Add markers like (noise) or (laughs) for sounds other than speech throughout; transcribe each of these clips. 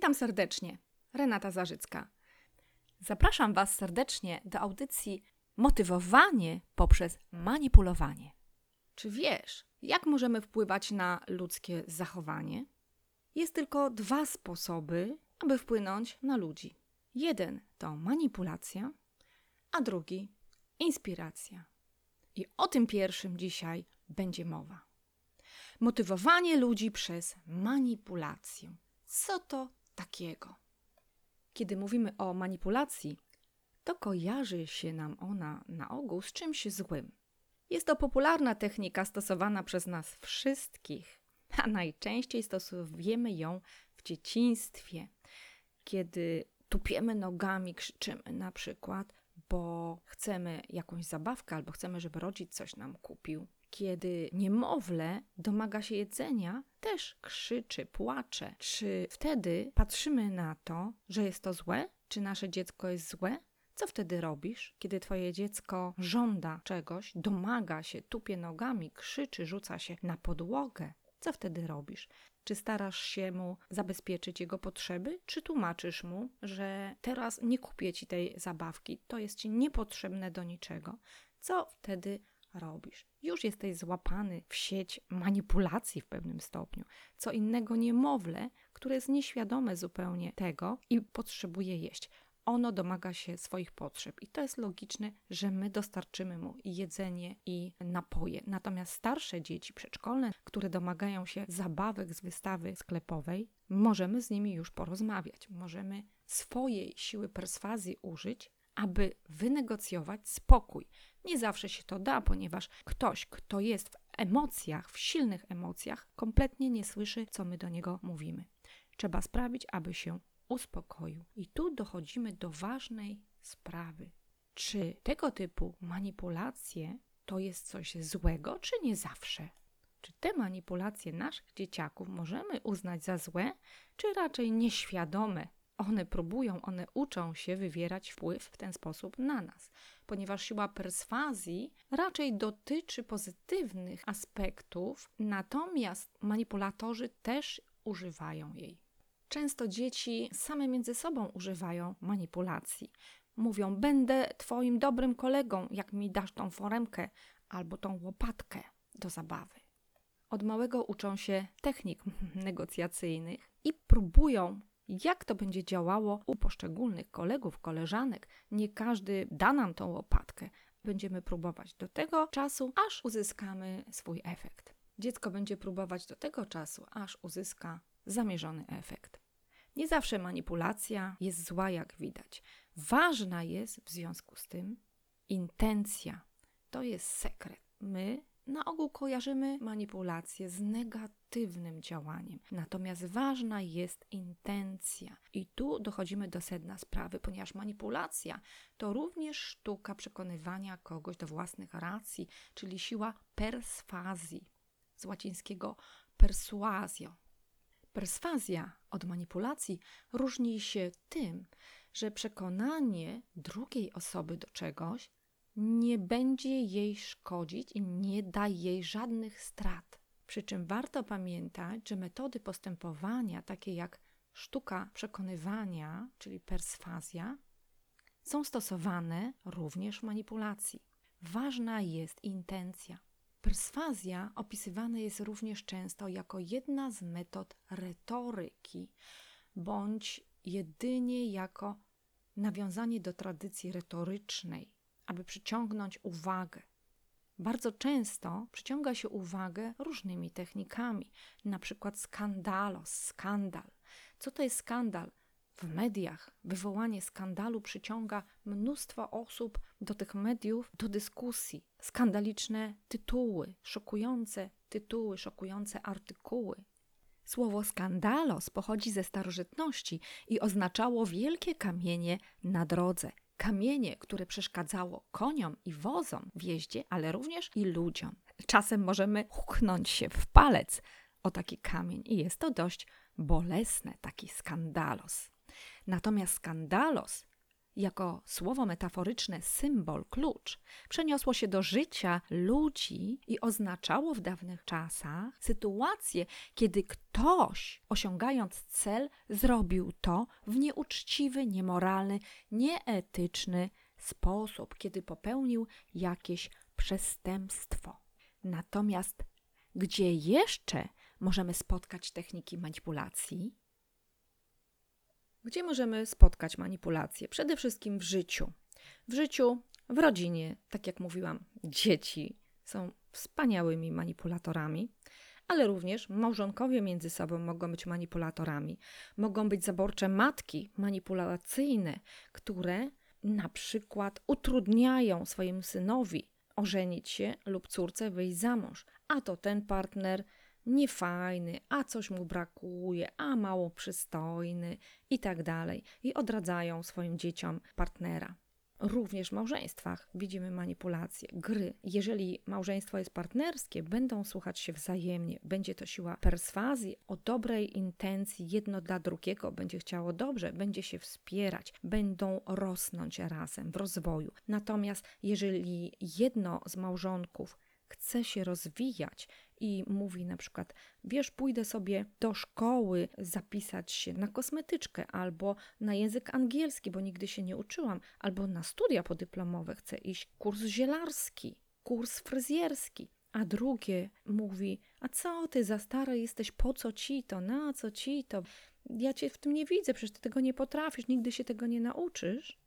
Witam serdecznie. Renata Zarzycka. Zapraszam Was serdecznie do audycji Motywowanie poprzez manipulowanie. Czy wiesz, jak możemy wpływać na ludzkie zachowanie? Jest tylko dwa sposoby, aby wpłynąć na ludzi. Jeden to manipulacja, a drugi inspiracja. I o tym pierwszym dzisiaj będzie mowa. Motywowanie ludzi przez manipulację. Co to takiego? Kiedy mówimy o manipulacji, to kojarzy się nam ona na ogół z czymś złym. Jest to popularna technika stosowana przez nas wszystkich, a najczęściej stosujemy ją w dzieciństwie, kiedy tupiemy nogami, krzyczymy na przykład, bo chcemy jakąś zabawkę albo chcemy, żeby rodzic coś nam kupił. Kiedy niemowlę domaga się jedzenia, też krzyczy, płacze. Czy wtedy patrzymy na to, że jest to złe? Czy nasze dziecko jest złe? Co wtedy robisz, kiedy twoje dziecko żąda czegoś, domaga się, tupie nogami, krzyczy, rzuca się na podłogę? Co wtedy robisz? Czy starasz się mu zabezpieczyć jego potrzeby, czy tłumaczysz mu, że teraz nie kupię ci tej zabawki, to jest ci niepotrzebne do niczego? Co wtedy robisz? Już jesteś złapany w sieć manipulacji w pewnym stopniu. Co innego niemowlę, które jest nieświadome zupełnie tego i potrzebuje jeść ono domaga się swoich potrzeb. I to jest logiczne, że my dostarczymy mu jedzenie, i napoje. Natomiast starsze dzieci przedszkolne, które domagają się zabawek z wystawy sklepowej, możemy z nimi już porozmawiać. Możemy swojej siły perswazji użyć, aby wynegocjować spokój. Nie zawsze się to da, ponieważ ktoś, kto jest w emocjach, w silnych emocjach, kompletnie nie słyszy, co my do niego mówimy. Trzeba sprawić, aby się uspokoił. I tu dochodzimy do ważnej sprawy. Czy tego typu manipulacje to jest coś złego, czy nie zawsze? Czy te manipulacje naszych dzieciaków możemy uznać za złe, czy raczej nieświadome? One próbują, one uczą się wywierać wpływ w ten sposób na nas, ponieważ siła perswazji raczej dotyczy pozytywnych aspektów, natomiast manipulatorzy też używają jej. Często dzieci same między sobą używają manipulacji. Mówią: Będę Twoim dobrym kolegą, jak mi dasz tą foremkę albo tą łopatkę do zabawy. Od małego uczą się technik (laughs) negocjacyjnych i próbują, jak to będzie działało u poszczególnych kolegów, koleżanek. Nie każdy da nam tą łopatkę. Będziemy próbować do tego czasu, aż uzyskamy swój efekt. Dziecko będzie próbować do tego czasu, aż uzyska zamierzony efekt. Nie zawsze manipulacja jest zła, jak widać. Ważna jest w związku z tym intencja. To jest sekret. My na ogół kojarzymy manipulację z negatywnym działaniem. Natomiast ważna jest intencja. I tu dochodzimy do sedna sprawy, ponieważ manipulacja to również sztuka przekonywania kogoś do własnych racji, czyli siła perswazji, z łacińskiego persuasio, Perswazja od manipulacji różni się tym, że przekonanie drugiej osoby do czegoś nie będzie jej szkodzić i nie da jej żadnych strat. Przy czym warto pamiętać, że metody postępowania, takie jak sztuka przekonywania, czyli perswazja, są stosowane również w manipulacji. Ważna jest intencja. Perswazja opisywana jest również często jako jedna z metod retoryki, bądź jedynie jako nawiązanie do tradycji retorycznej, aby przyciągnąć uwagę. Bardzo często przyciąga się uwagę różnymi technikami, na przykład skandalos, skandal. Co to jest skandal? w mediach wywołanie skandalu przyciąga mnóstwo osób do tych mediów, do dyskusji. Skandaliczne tytuły, szokujące tytuły, szokujące artykuły. Słowo skandalos pochodzi ze starożytności i oznaczało wielkie kamienie na drodze. Kamienie, które przeszkadzało koniom i wozom w jeździe, ale również i ludziom. Czasem możemy huknąć się w palec o taki kamień i jest to dość bolesne, taki skandalos. Natomiast skandalos jako słowo metaforyczne symbol, klucz, przeniosło się do życia ludzi i oznaczało w dawnych czasach sytuację, kiedy ktoś, osiągając cel, zrobił to w nieuczciwy, niemoralny, nieetyczny sposób, kiedy popełnił jakieś przestępstwo. Natomiast gdzie jeszcze możemy spotkać techniki manipulacji? Gdzie możemy spotkać manipulacje? Przede wszystkim w życiu. W życiu, w rodzinie, tak jak mówiłam, dzieci są wspaniałymi manipulatorami, ale również małżonkowie między sobą mogą być manipulatorami. Mogą być zaborcze matki manipulacyjne, które na przykład utrudniają swojemu synowi ożenić się lub córce wyjść za mąż, a to ten partner niefajny, a coś mu brakuje, a mało przystojny i tak dalej. I odradzają swoim dzieciom partnera. Również w małżeństwach widzimy manipulacje, gry. Jeżeli małżeństwo jest partnerskie, będą słuchać się wzajemnie, będzie to siła perswazji o dobrej intencji jedno dla drugiego, będzie chciało dobrze, będzie się wspierać, będą rosnąć razem w rozwoju. Natomiast jeżeli jedno z małżonków chce się rozwijać i mówi na przykład, wiesz, pójdę sobie do szkoły zapisać się na kosmetyczkę albo na język angielski, bo nigdy się nie uczyłam, albo na studia podyplomowe chcę iść, kurs zielarski, kurs fryzjerski. A drugie mówi, a co ty za stara jesteś, po co ci to, na co ci to? Ja cię w tym nie widzę, przecież ty tego nie potrafisz, nigdy się tego nie nauczysz.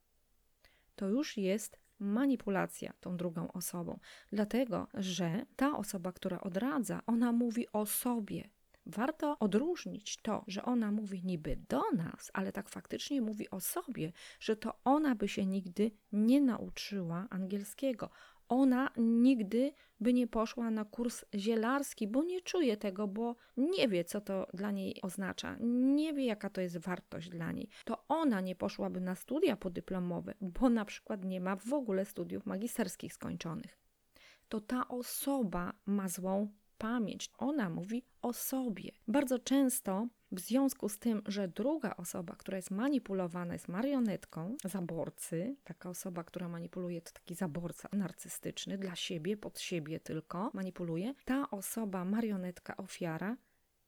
To już jest manipulacja tą drugą osobą, dlatego że ta osoba, która odradza, ona mówi o sobie. Warto odróżnić to, że ona mówi niby do nas, ale tak faktycznie mówi o sobie, że to ona by się nigdy nie nauczyła angielskiego ona nigdy by nie poszła na kurs zielarski, bo nie czuje tego, bo nie wie, co to dla niej oznacza, nie wie, jaka to jest wartość dla niej. To ona nie poszłaby na studia podyplomowe, bo na przykład nie ma w ogóle studiów magisterskich skończonych. To ta osoba ma złą pamięć. Ona mówi o sobie. Bardzo często w związku z tym, że druga osoba, która jest manipulowana, jest marionetką zaborcy, taka osoba, która manipuluje, to taki zaborca narcystyczny, dla siebie, pod siebie tylko manipuluje, ta osoba, marionetka, ofiara,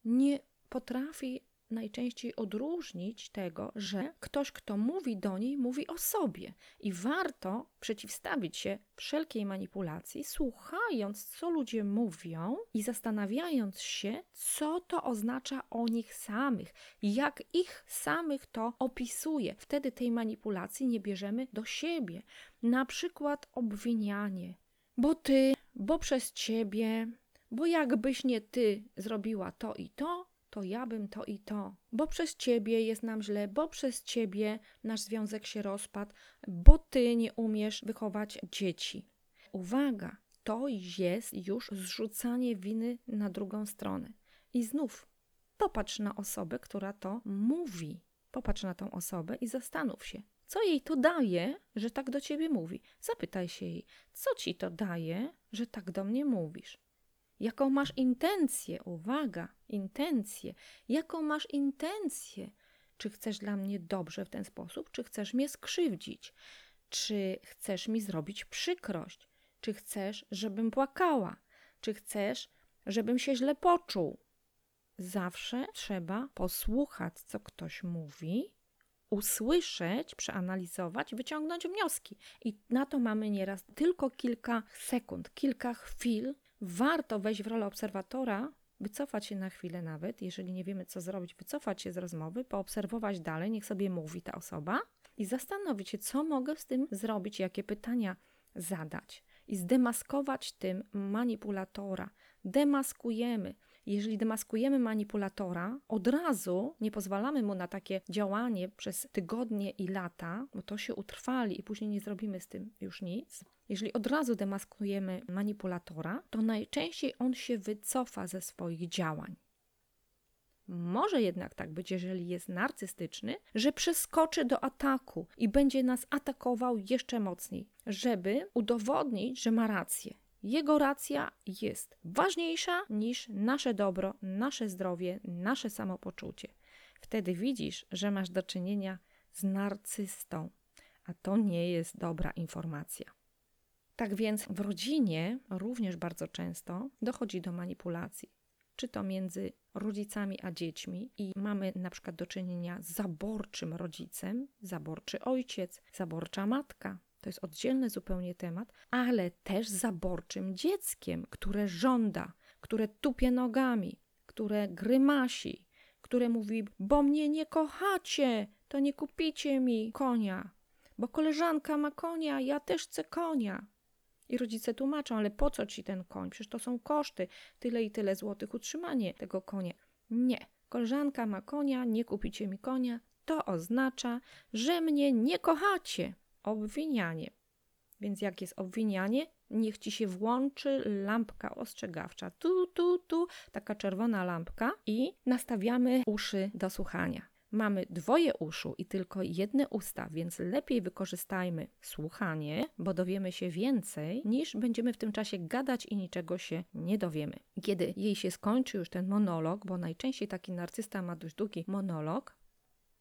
nie potrafi najczęściej odróżnić tego, że ktoś, kto mówi do niej, mówi o sobie. I warto przeciwstawić się wszelkiej manipulacji, słuchając, co ludzie mówią i zastanawiając się, co to oznacza o nich samych, jak ich samych to opisuje. Wtedy tej manipulacji nie bierzemy do siebie. Na przykład obwinianie, bo ty, bo przez ciebie, bo jakbyś nie ty zrobiła to i to, to ja bym to i to, bo przez ciebie jest nam źle, bo przez ciebie nasz związek się rozpadł, bo ty nie umiesz wychować dzieci. Uwaga, to jest już zrzucanie winy na drugą stronę. I znów popatrz na osobę, która to mówi. Popatrz na tą osobę i zastanów się, co jej to daje, że tak do ciebie mówi. Zapytaj się jej, co ci to daje, że tak do mnie mówisz. Jaką masz intencję? Uwaga, intencję. Jaką masz intencję? Czy chcesz dla mnie dobrze w ten sposób, czy chcesz mnie skrzywdzić? Czy chcesz mi zrobić przykrość? Czy chcesz, żebym płakała? Czy chcesz, żebym się źle poczuł? Zawsze trzeba posłuchać, co ktoś mówi, usłyszeć, przeanalizować, wyciągnąć wnioski. I na to mamy nieraz tylko kilka sekund, kilka chwil, warto wejść w rolę obserwatora, wycofać się na chwilę nawet, jeżeli nie wiemy, co zrobić, wycofać się z rozmowy, poobserwować dalej, niech sobie mówi ta osoba i zastanowić się, co mogę z tym zrobić, jakie pytania zadać i zdemaskować tym manipulatora. Demaskujemy. Jeżeli demaskujemy manipulatora, od razu nie pozwalamy mu na takie działanie przez tygodnie i lata, bo to się utrwali i później nie zrobimy z tym już nic. Jeżeli od razu demaskujemy manipulatora, to najczęściej on się wycofa ze swoich działań. Może jednak tak być, jeżeli jest narcystyczny, że przeskoczy do ataku i będzie nas atakował jeszcze mocniej, żeby udowodnić, że ma rację. Jego racja jest ważniejsza niż nasze dobro, nasze zdrowie, nasze samopoczucie. Wtedy widzisz, że masz do czynienia z narcystą. a to nie jest dobra informacja. Tak więc w rodzinie również bardzo często dochodzi do manipulacji, czy to między rodzicami a dziećmi, i mamy na przykład do czynienia z zaborczym rodzicem, zaborczy ojciec, zaborcza matka. To jest oddzielny zupełnie temat, ale też zaborczym dzieckiem, które żąda, które tupie nogami, które grymasi, które mówi: Bo mnie nie kochacie, to nie kupicie mi konia, bo koleżanka ma konia, ja też chcę konia. I rodzice tłumaczą, ale po co ci ten koń? Przecież to są koszty, tyle i tyle złotych utrzymanie tego konia. Nie, koleżanka ma konia, nie kupicie mi konia. To oznacza, że mnie nie kochacie. Obwinianie. Więc jak jest obwinianie, niech ci się włączy lampka ostrzegawcza. Tu, tu, tu, taka czerwona lampka i nastawiamy uszy do słuchania. Mamy dwoje uszu i tylko jedne usta, więc lepiej wykorzystajmy słuchanie, bo dowiemy się więcej, niż będziemy w tym czasie gadać i niczego się nie dowiemy. Kiedy jej się skończy już ten monolog, bo najczęściej taki narcysta ma dość długi monolog,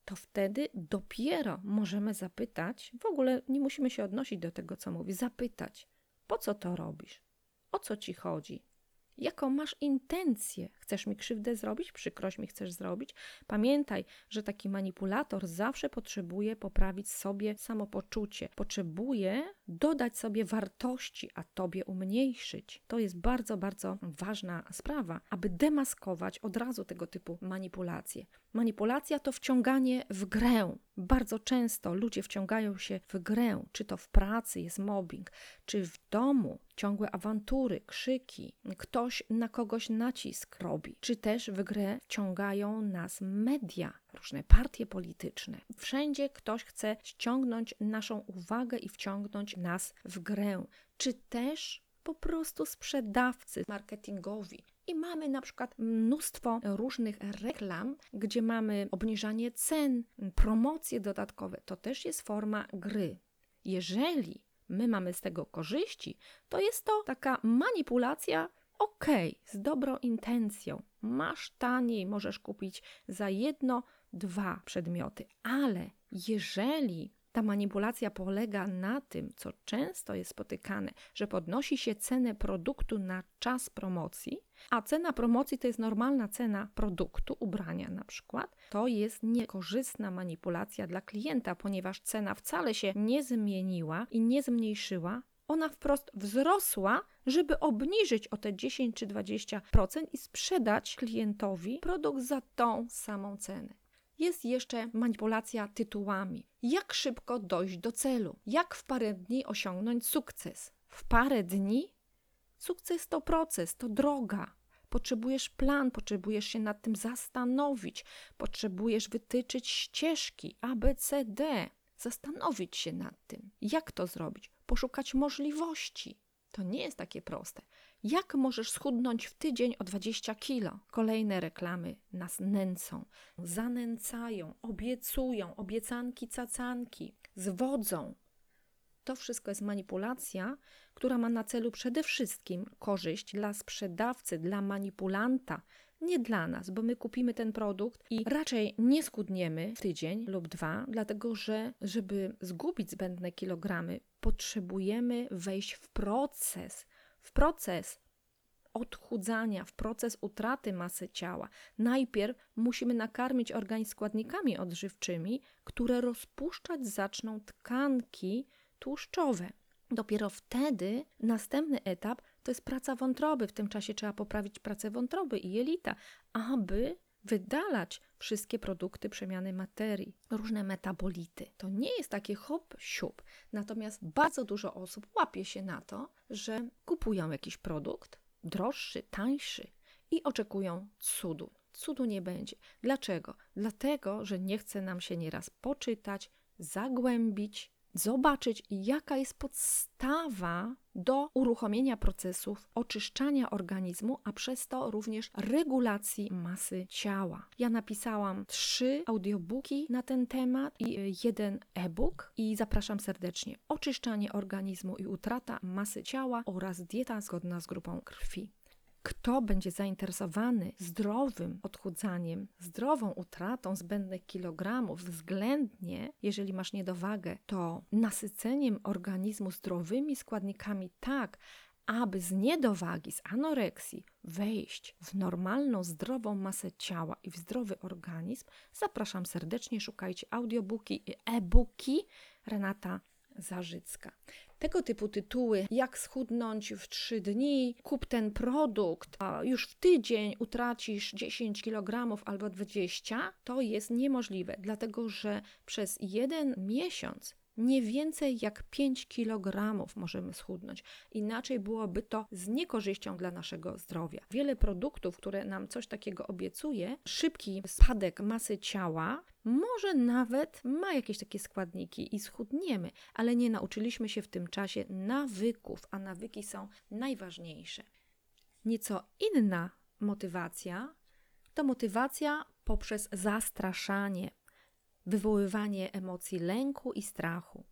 to wtedy dopiero możemy zapytać, w ogóle nie musimy się odnosić do tego, co mówi, zapytać, po co to robisz? O co ci chodzi? Jaką masz intencję? Chcesz mi krzywdę zrobić? Przykrość mi chcesz zrobić? Pamiętaj, że taki manipulator zawsze potrzebuje poprawić sobie samopoczucie, potrzebuje dodać sobie wartości, a tobie umniejszyć. To jest bardzo, bardzo ważna sprawa, aby demaskować od razu tego typu manipulacje. Manipulacja to wciąganie w grę. Bardzo często ludzie wciągają się w grę, czy to w pracy jest mobbing, czy w domu ciągłe awantury, krzyki, ktoś na kogoś nacisk robi, czy też w grę wciągają nas media, różne partie polityczne. Wszędzie ktoś chce ściągnąć naszą uwagę i wciągnąć nas w grę, czy też po prostu sprzedawcy marketingowi. I mamy na przykład mnóstwo różnych reklam, gdzie mamy obniżanie cen, promocje dodatkowe. To też jest forma gry. Jeżeli my mamy z tego korzyści, to jest to taka manipulacja, okay, z dobrą intencją. Masz taniej, możesz kupić za jedno, dwa przedmioty, ale jeżeli ta manipulacja polega na tym, co często jest spotykane, że podnosi się cenę produktu na czas promocji, a cena promocji to jest normalna cena produktu, ubrania na przykład, to jest niekorzystna manipulacja dla klienta, ponieważ cena wcale się nie zmieniła i nie zmniejszyła, ona wprost wzrosła, żeby obniżyć o te 10 czy 20% i sprzedać klientowi produkt za tą samą cenę. Jest jeszcze manipulacja tytułami. Jak szybko dojść do celu? Jak w parę dni osiągnąć sukces? W parę dni? Sukces to proces, to droga. Potrzebujesz plan, potrzebujesz się nad tym zastanowić, potrzebujesz wytyczyć ścieżki A, B, C, D, zastanowić się nad tym, jak to zrobić, poszukać możliwości. To nie jest takie proste. Jak możesz schudnąć w tydzień o 20 kilo? Kolejne reklamy nas nęcą, zanęcają, obiecują, obiecanki, cacanki, zwodzą. To wszystko jest manipulacja, która ma na celu przede wszystkim korzyść dla sprzedawcy, dla manipulanta, nie dla nas, bo my kupimy ten produkt i raczej nie skudniemy w tydzień lub dwa, dlatego że, żeby zgubić zbędne kilogramy, potrzebujemy wejść w proces w proces odchudzania, w proces utraty masy ciała, najpierw musimy nakarmić organizm składnikami odżywczymi, które rozpuszczać zaczną tkanki tłuszczowe. Dopiero wtedy następny etap to jest praca wątroby. W tym czasie trzeba poprawić pracę wątroby i jelita, aby wydalać wszystkie produkty przemiany materii, różne metabolity. To nie jest takie hop, siup. Natomiast bardzo dużo osób łapie się na to, że kupują jakiś produkt droższy, tańszy i oczekują cudu. Cudu nie będzie. Dlaczego? Dlatego, że nie chce nam się nieraz poczytać, zagłębić, zobaczyć, jaka jest podstawa do uruchomienia procesów oczyszczania organizmu, a przez to również regulacji masy ciała. Ja napisałam trzy audiobooki na ten temat i jeden e-book i zapraszam serdecznie. Oczyszczanie organizmu i utrata masy ciała oraz dieta zgodna z grupą krwi. Kto będzie zainteresowany zdrowym odchudzaniem, zdrową utratą zbędnych kilogramów, względnie, jeżeli masz niedowagę, to nasyceniem organizmu zdrowymi składnikami tak, aby z niedowagi, z anoreksji wejść w normalną, zdrową masę ciała i w zdrowy organizm, zapraszam serdecznie. Szukajcie audiobooki i e-booki Renata Zarzycka. Tego typu tytuły, jak schudnąć w 3 dni, kup ten produkt, a już w tydzień utracisz 10 kg albo 20, to jest niemożliwe, dlatego że przez jeden miesiąc nie więcej jak 5 kg możemy schudnąć. Inaczej byłoby to z niekorzyścią dla naszego zdrowia. Wiele produktów, które nam coś takiego obiecuje, szybki spadek masy ciała, może nawet ma jakieś takie składniki i schudniemy, ale nie nauczyliśmy się w tym czasie nawyków, a nawyki są najważniejsze. Nieco inna motywacja to motywacja poprzez zastraszanie, wywoływanie emocji lęku i strachu.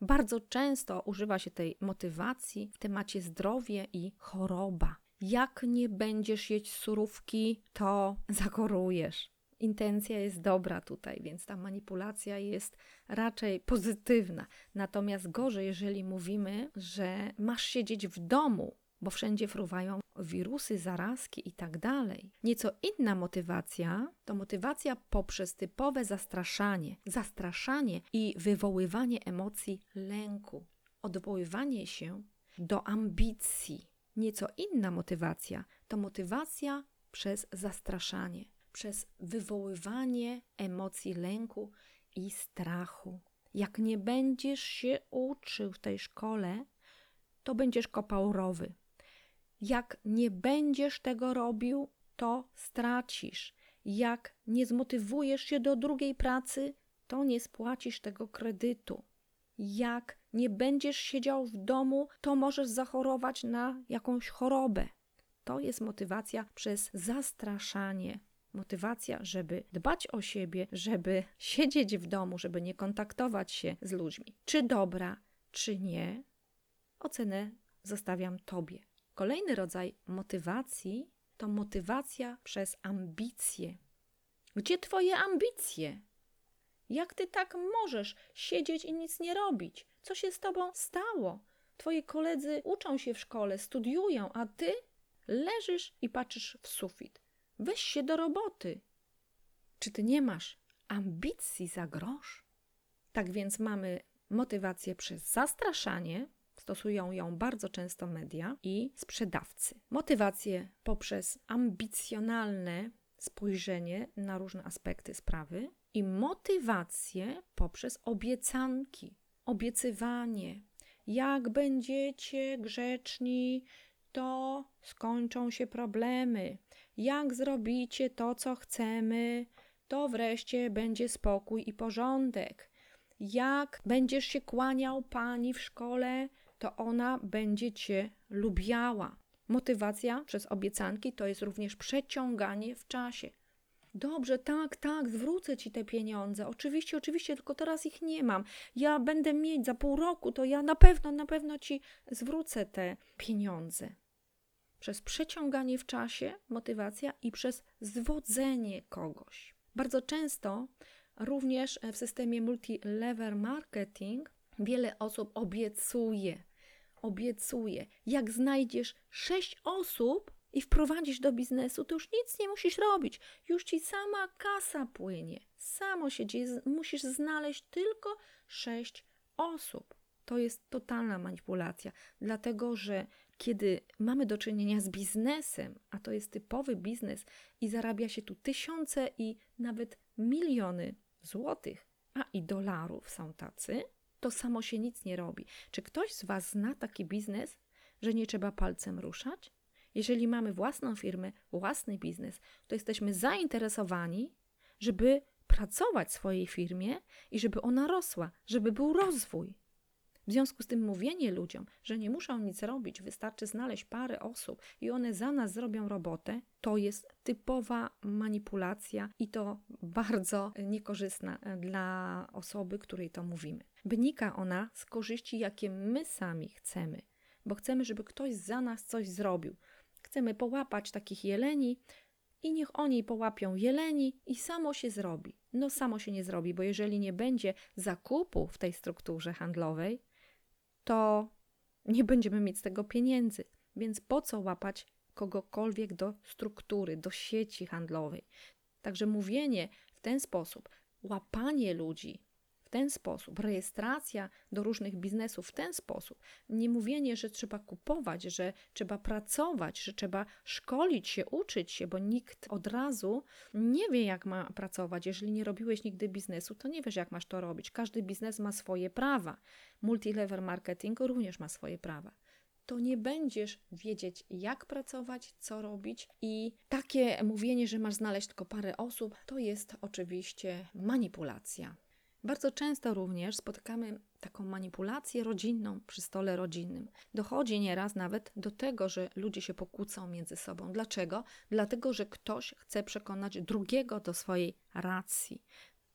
Bardzo często używa się tej motywacji w temacie zdrowie i choroba. Jak nie będziesz jeść surówki, to (laughs) zachorujesz. Intencja jest dobra tutaj, więc ta manipulacja jest raczej pozytywna. Natomiast gorzej, jeżeli mówimy, że masz siedzieć w domu, bo wszędzie fruwają wirusy, zarazki i tak. Nieco inna motywacja to motywacja poprzez typowe zastraszanie, zastraszanie i wywoływanie emocji lęku, odwoływanie się do ambicji. Nieco inna motywacja to motywacja przez zastraszanie, przez wywoływanie emocji lęku i strachu. Jak nie będziesz się uczył w tej szkole, to będziesz kopał rowy, jak nie będziesz tego robił, to stracisz. Jak nie zmotywujesz się do drugiej pracy, to nie spłacisz tego kredytu. Jak nie będziesz siedział w domu, to możesz zachorować na jakąś chorobę. To jest motywacja przez zastraszanie. Motywacja, żeby dbać o siebie, żeby siedzieć w domu, żeby nie kontaktować się z ludźmi. Czy dobra, czy nie, ocenę zostawiam Tobie. Kolejny rodzaj motywacji to motywacja przez ambicje. Gdzie Twoje ambicje? Jak Ty tak możesz siedzieć i nic nie robić? Co się z Tobą stało? Twoi koledzy uczą się w szkole, studiują, a Ty leżysz i patrzysz w sufit. Weź się do roboty. Czy Ty nie masz ambicji za grosz? Tak więc mamy motywację przez zastraszanie, Stosują ją bardzo często media i sprzedawcy. Motywację poprzez ambicjonalne spojrzenie na różne aspekty sprawy i motywację poprzez obiecanki, obiecywanie. Jak będziecie grzeczni, to skończą się problemy. Jak zrobicie to, co chcemy, to wreszcie będzie spokój i porządek. Jak będziesz się kłaniał pani w szkole, to ona będzie cię lubiała. Motywacja przez obiecanki to jest również przeciąganie w czasie. Dobrze, tak, tak, zwrócę ci te pieniądze. Oczywiście, oczywiście, tylko teraz ich nie mam. Ja będę mieć za pół roku, to ja na pewno, na pewno ci zwrócę te pieniądze. Przez przeciąganie w czasie motywacja i przez zwodzenie kogoś. Bardzo często również w systemie multi-level marketing wiele osób obiecuje, obiecuje. Jak znajdziesz sześć osób i wprowadzisz do biznesu, to już nic nie musisz robić. Już ci sama kasa płynie. Samo się dzieje. Musisz znaleźć tylko sześć osób. To jest totalna manipulacja, dlatego że kiedy mamy do czynienia z biznesem, a to jest typowy biznes i zarabia się tu tysiące i nawet miliony złotych, a i dolarów są tacy, to samo się nic nie robi. Czy ktoś z Was zna taki biznes, że nie trzeba palcem ruszać? Jeżeli mamy własną firmę, własny biznes, to jesteśmy zainteresowani, żeby pracować w swojej firmie i żeby ona rosła, żeby był rozwój. W związku z tym mówienie ludziom, że nie muszą nic robić, wystarczy znaleźć parę osób i one za nas zrobią robotę, to jest typowa manipulacja i to (laughs) bardzo niekorzystna dla osoby, której to mówimy. Wynika ona z korzyści, jakie my sami chcemy, bo chcemy, żeby ktoś za nas coś zrobił. Chcemy połapać takich jeleni i niech oni połapią jeleni i samo się zrobi. No samo się nie zrobi, bo jeżeli nie będzie zakupu w tej strukturze handlowej, to nie będziemy mieć z tego pieniędzy. Więc po co łapać kogokolwiek do struktury, do sieci handlowej? Także mówienie w ten sposób, łapanie ludzi ten sposób, rejestracja do różnych biznesów w ten sposób, nie mówienie, że trzeba kupować, że trzeba pracować, że trzeba szkolić się, uczyć się, bo nikt od razu nie wie, jak ma pracować. Jeżeli nie robiłeś nigdy biznesu, to nie wiesz, jak masz to robić. Każdy biznes ma swoje prawa. Multilevel marketing również ma swoje prawa to nie będziesz wiedzieć, jak pracować, co robić. I takie mówienie, że masz znaleźć tylko parę osób, to jest oczywiście manipulacja. Bardzo często również spotykamy taką manipulację rodzinną przy stole rodzinnym. Dochodzi nieraz nawet do tego, że ludzie się pokłócą między sobą. Dlaczego? Dlatego, że ktoś chce przekonać drugiego do swojej racji.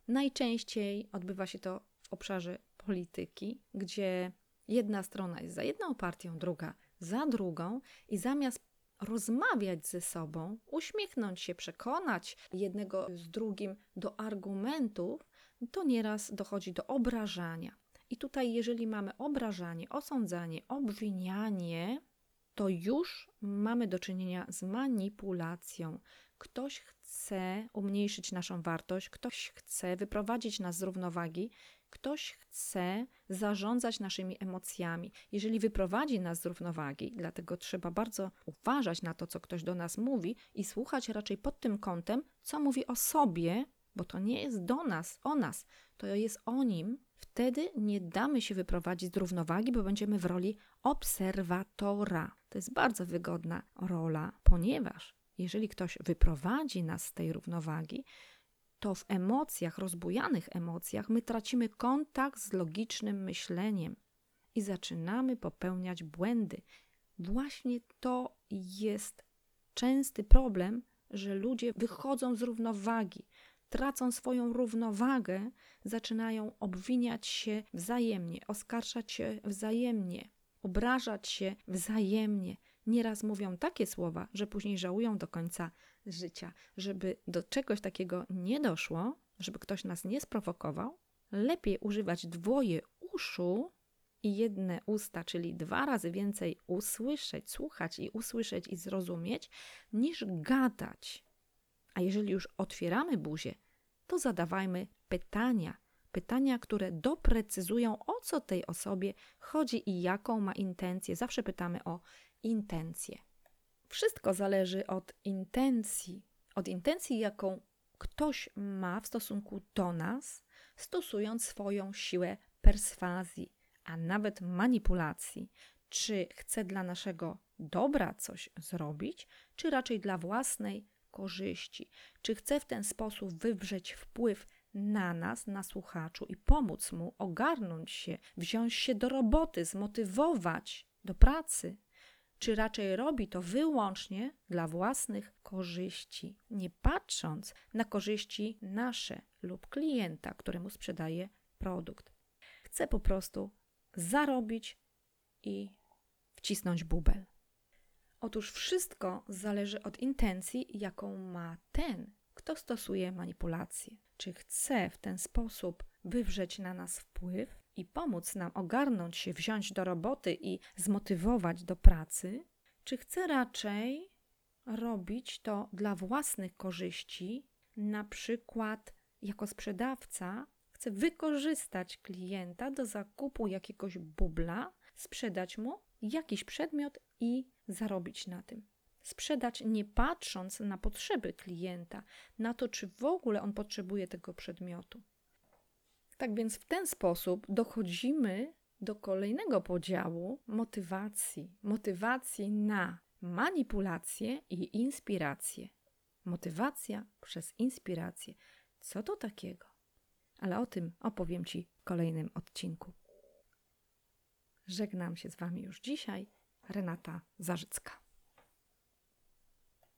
Najczęściej odbywa się to w obszarze polityki, gdzie jedna strona jest za jedną partią, druga za drugą, i zamiast rozmawiać ze sobą, uśmiechnąć się, przekonać jednego z drugim do argumentów, to nieraz dochodzi do obrażania. I tutaj, jeżeli mamy obrażanie, osądzanie, obwinianie, to już mamy do czynienia z manipulacją. Ktoś chce umniejszyć naszą wartość, ktoś chce wyprowadzić nas z równowagi, ktoś chce zarządzać naszymi emocjami. Jeżeli wyprowadzi nas z równowagi, dlatego trzeba bardzo uważać na to, co ktoś do nas mówi i słuchać raczej pod tym kątem, co mówi o sobie, bo to nie jest do nas, o nas, to jest o nim, wtedy nie damy się wyprowadzić z równowagi, bo będziemy w roli obserwatora. To jest bardzo wygodna rola, ponieważ jeżeli ktoś wyprowadzi nas z tej równowagi, to w emocjach, rozbujanych emocjach, my tracimy kontakt z logicznym myśleniem i zaczynamy popełniać błędy. Właśnie to jest częsty problem, że ludzie wychodzą z równowagi, tracą swoją równowagę, zaczynają obwiniać się wzajemnie, oskarżać się wzajemnie, obrażać się wzajemnie. Nieraz mówią takie słowa, że później żałują do końca życia. Żeby do czegoś takiego nie doszło, żeby ktoś nas nie sprowokował, lepiej używać dwoje uszu i jedne usta, czyli dwa razy więcej usłyszeć, słuchać i usłyszeć i zrozumieć, niż gadać. A jeżeli już otwieramy buzię, to zadawajmy pytania. Pytania, które doprecyzują, o co tej osobie chodzi i jaką ma intencję. Zawsze pytamy o intencję. Wszystko zależy od intencji, od intencji, jaką ktoś ma w stosunku do nas, stosując swoją siłę perswazji, a nawet manipulacji. Czy chce dla naszego dobra coś zrobić, czy raczej dla własnej korzyści? Czy chce w ten sposób wywrzeć wpływ na nas, na słuchaczu i pomóc mu ogarnąć się, wziąć się do roboty, zmotywować do pracy? czy raczej robi to wyłącznie dla własnych korzyści, nie patrząc na korzyści nasze lub klienta, któremu sprzedaje produkt. Chce po prostu zarobić i wcisnąć bubel. Otóż wszystko zależy od intencji, jaką ma ten, kto stosuje manipulację. Czy chce w ten sposób wywrzeć na nas wpływ, i pomóc nam ogarnąć się, wziąć do roboty i zmotywować do pracy, czy chce raczej robić to dla własnych korzyści, na przykład jako sprzedawca chce wykorzystać klienta do zakupu jakiegoś bubla, sprzedać mu jakiś przedmiot i zarobić na tym. Sprzedać nie patrząc na potrzeby klienta, na to, czy w ogóle on potrzebuje tego przedmiotu. Tak więc w ten sposób dochodzimy do kolejnego podziału motywacji. Motywacji na manipulację i inspirację. Motywacja przez inspirację. Co to takiego? Ale o tym opowiem Ci w kolejnym odcinku. Żegnam się z Wami już dzisiaj. Renata Zarzycka.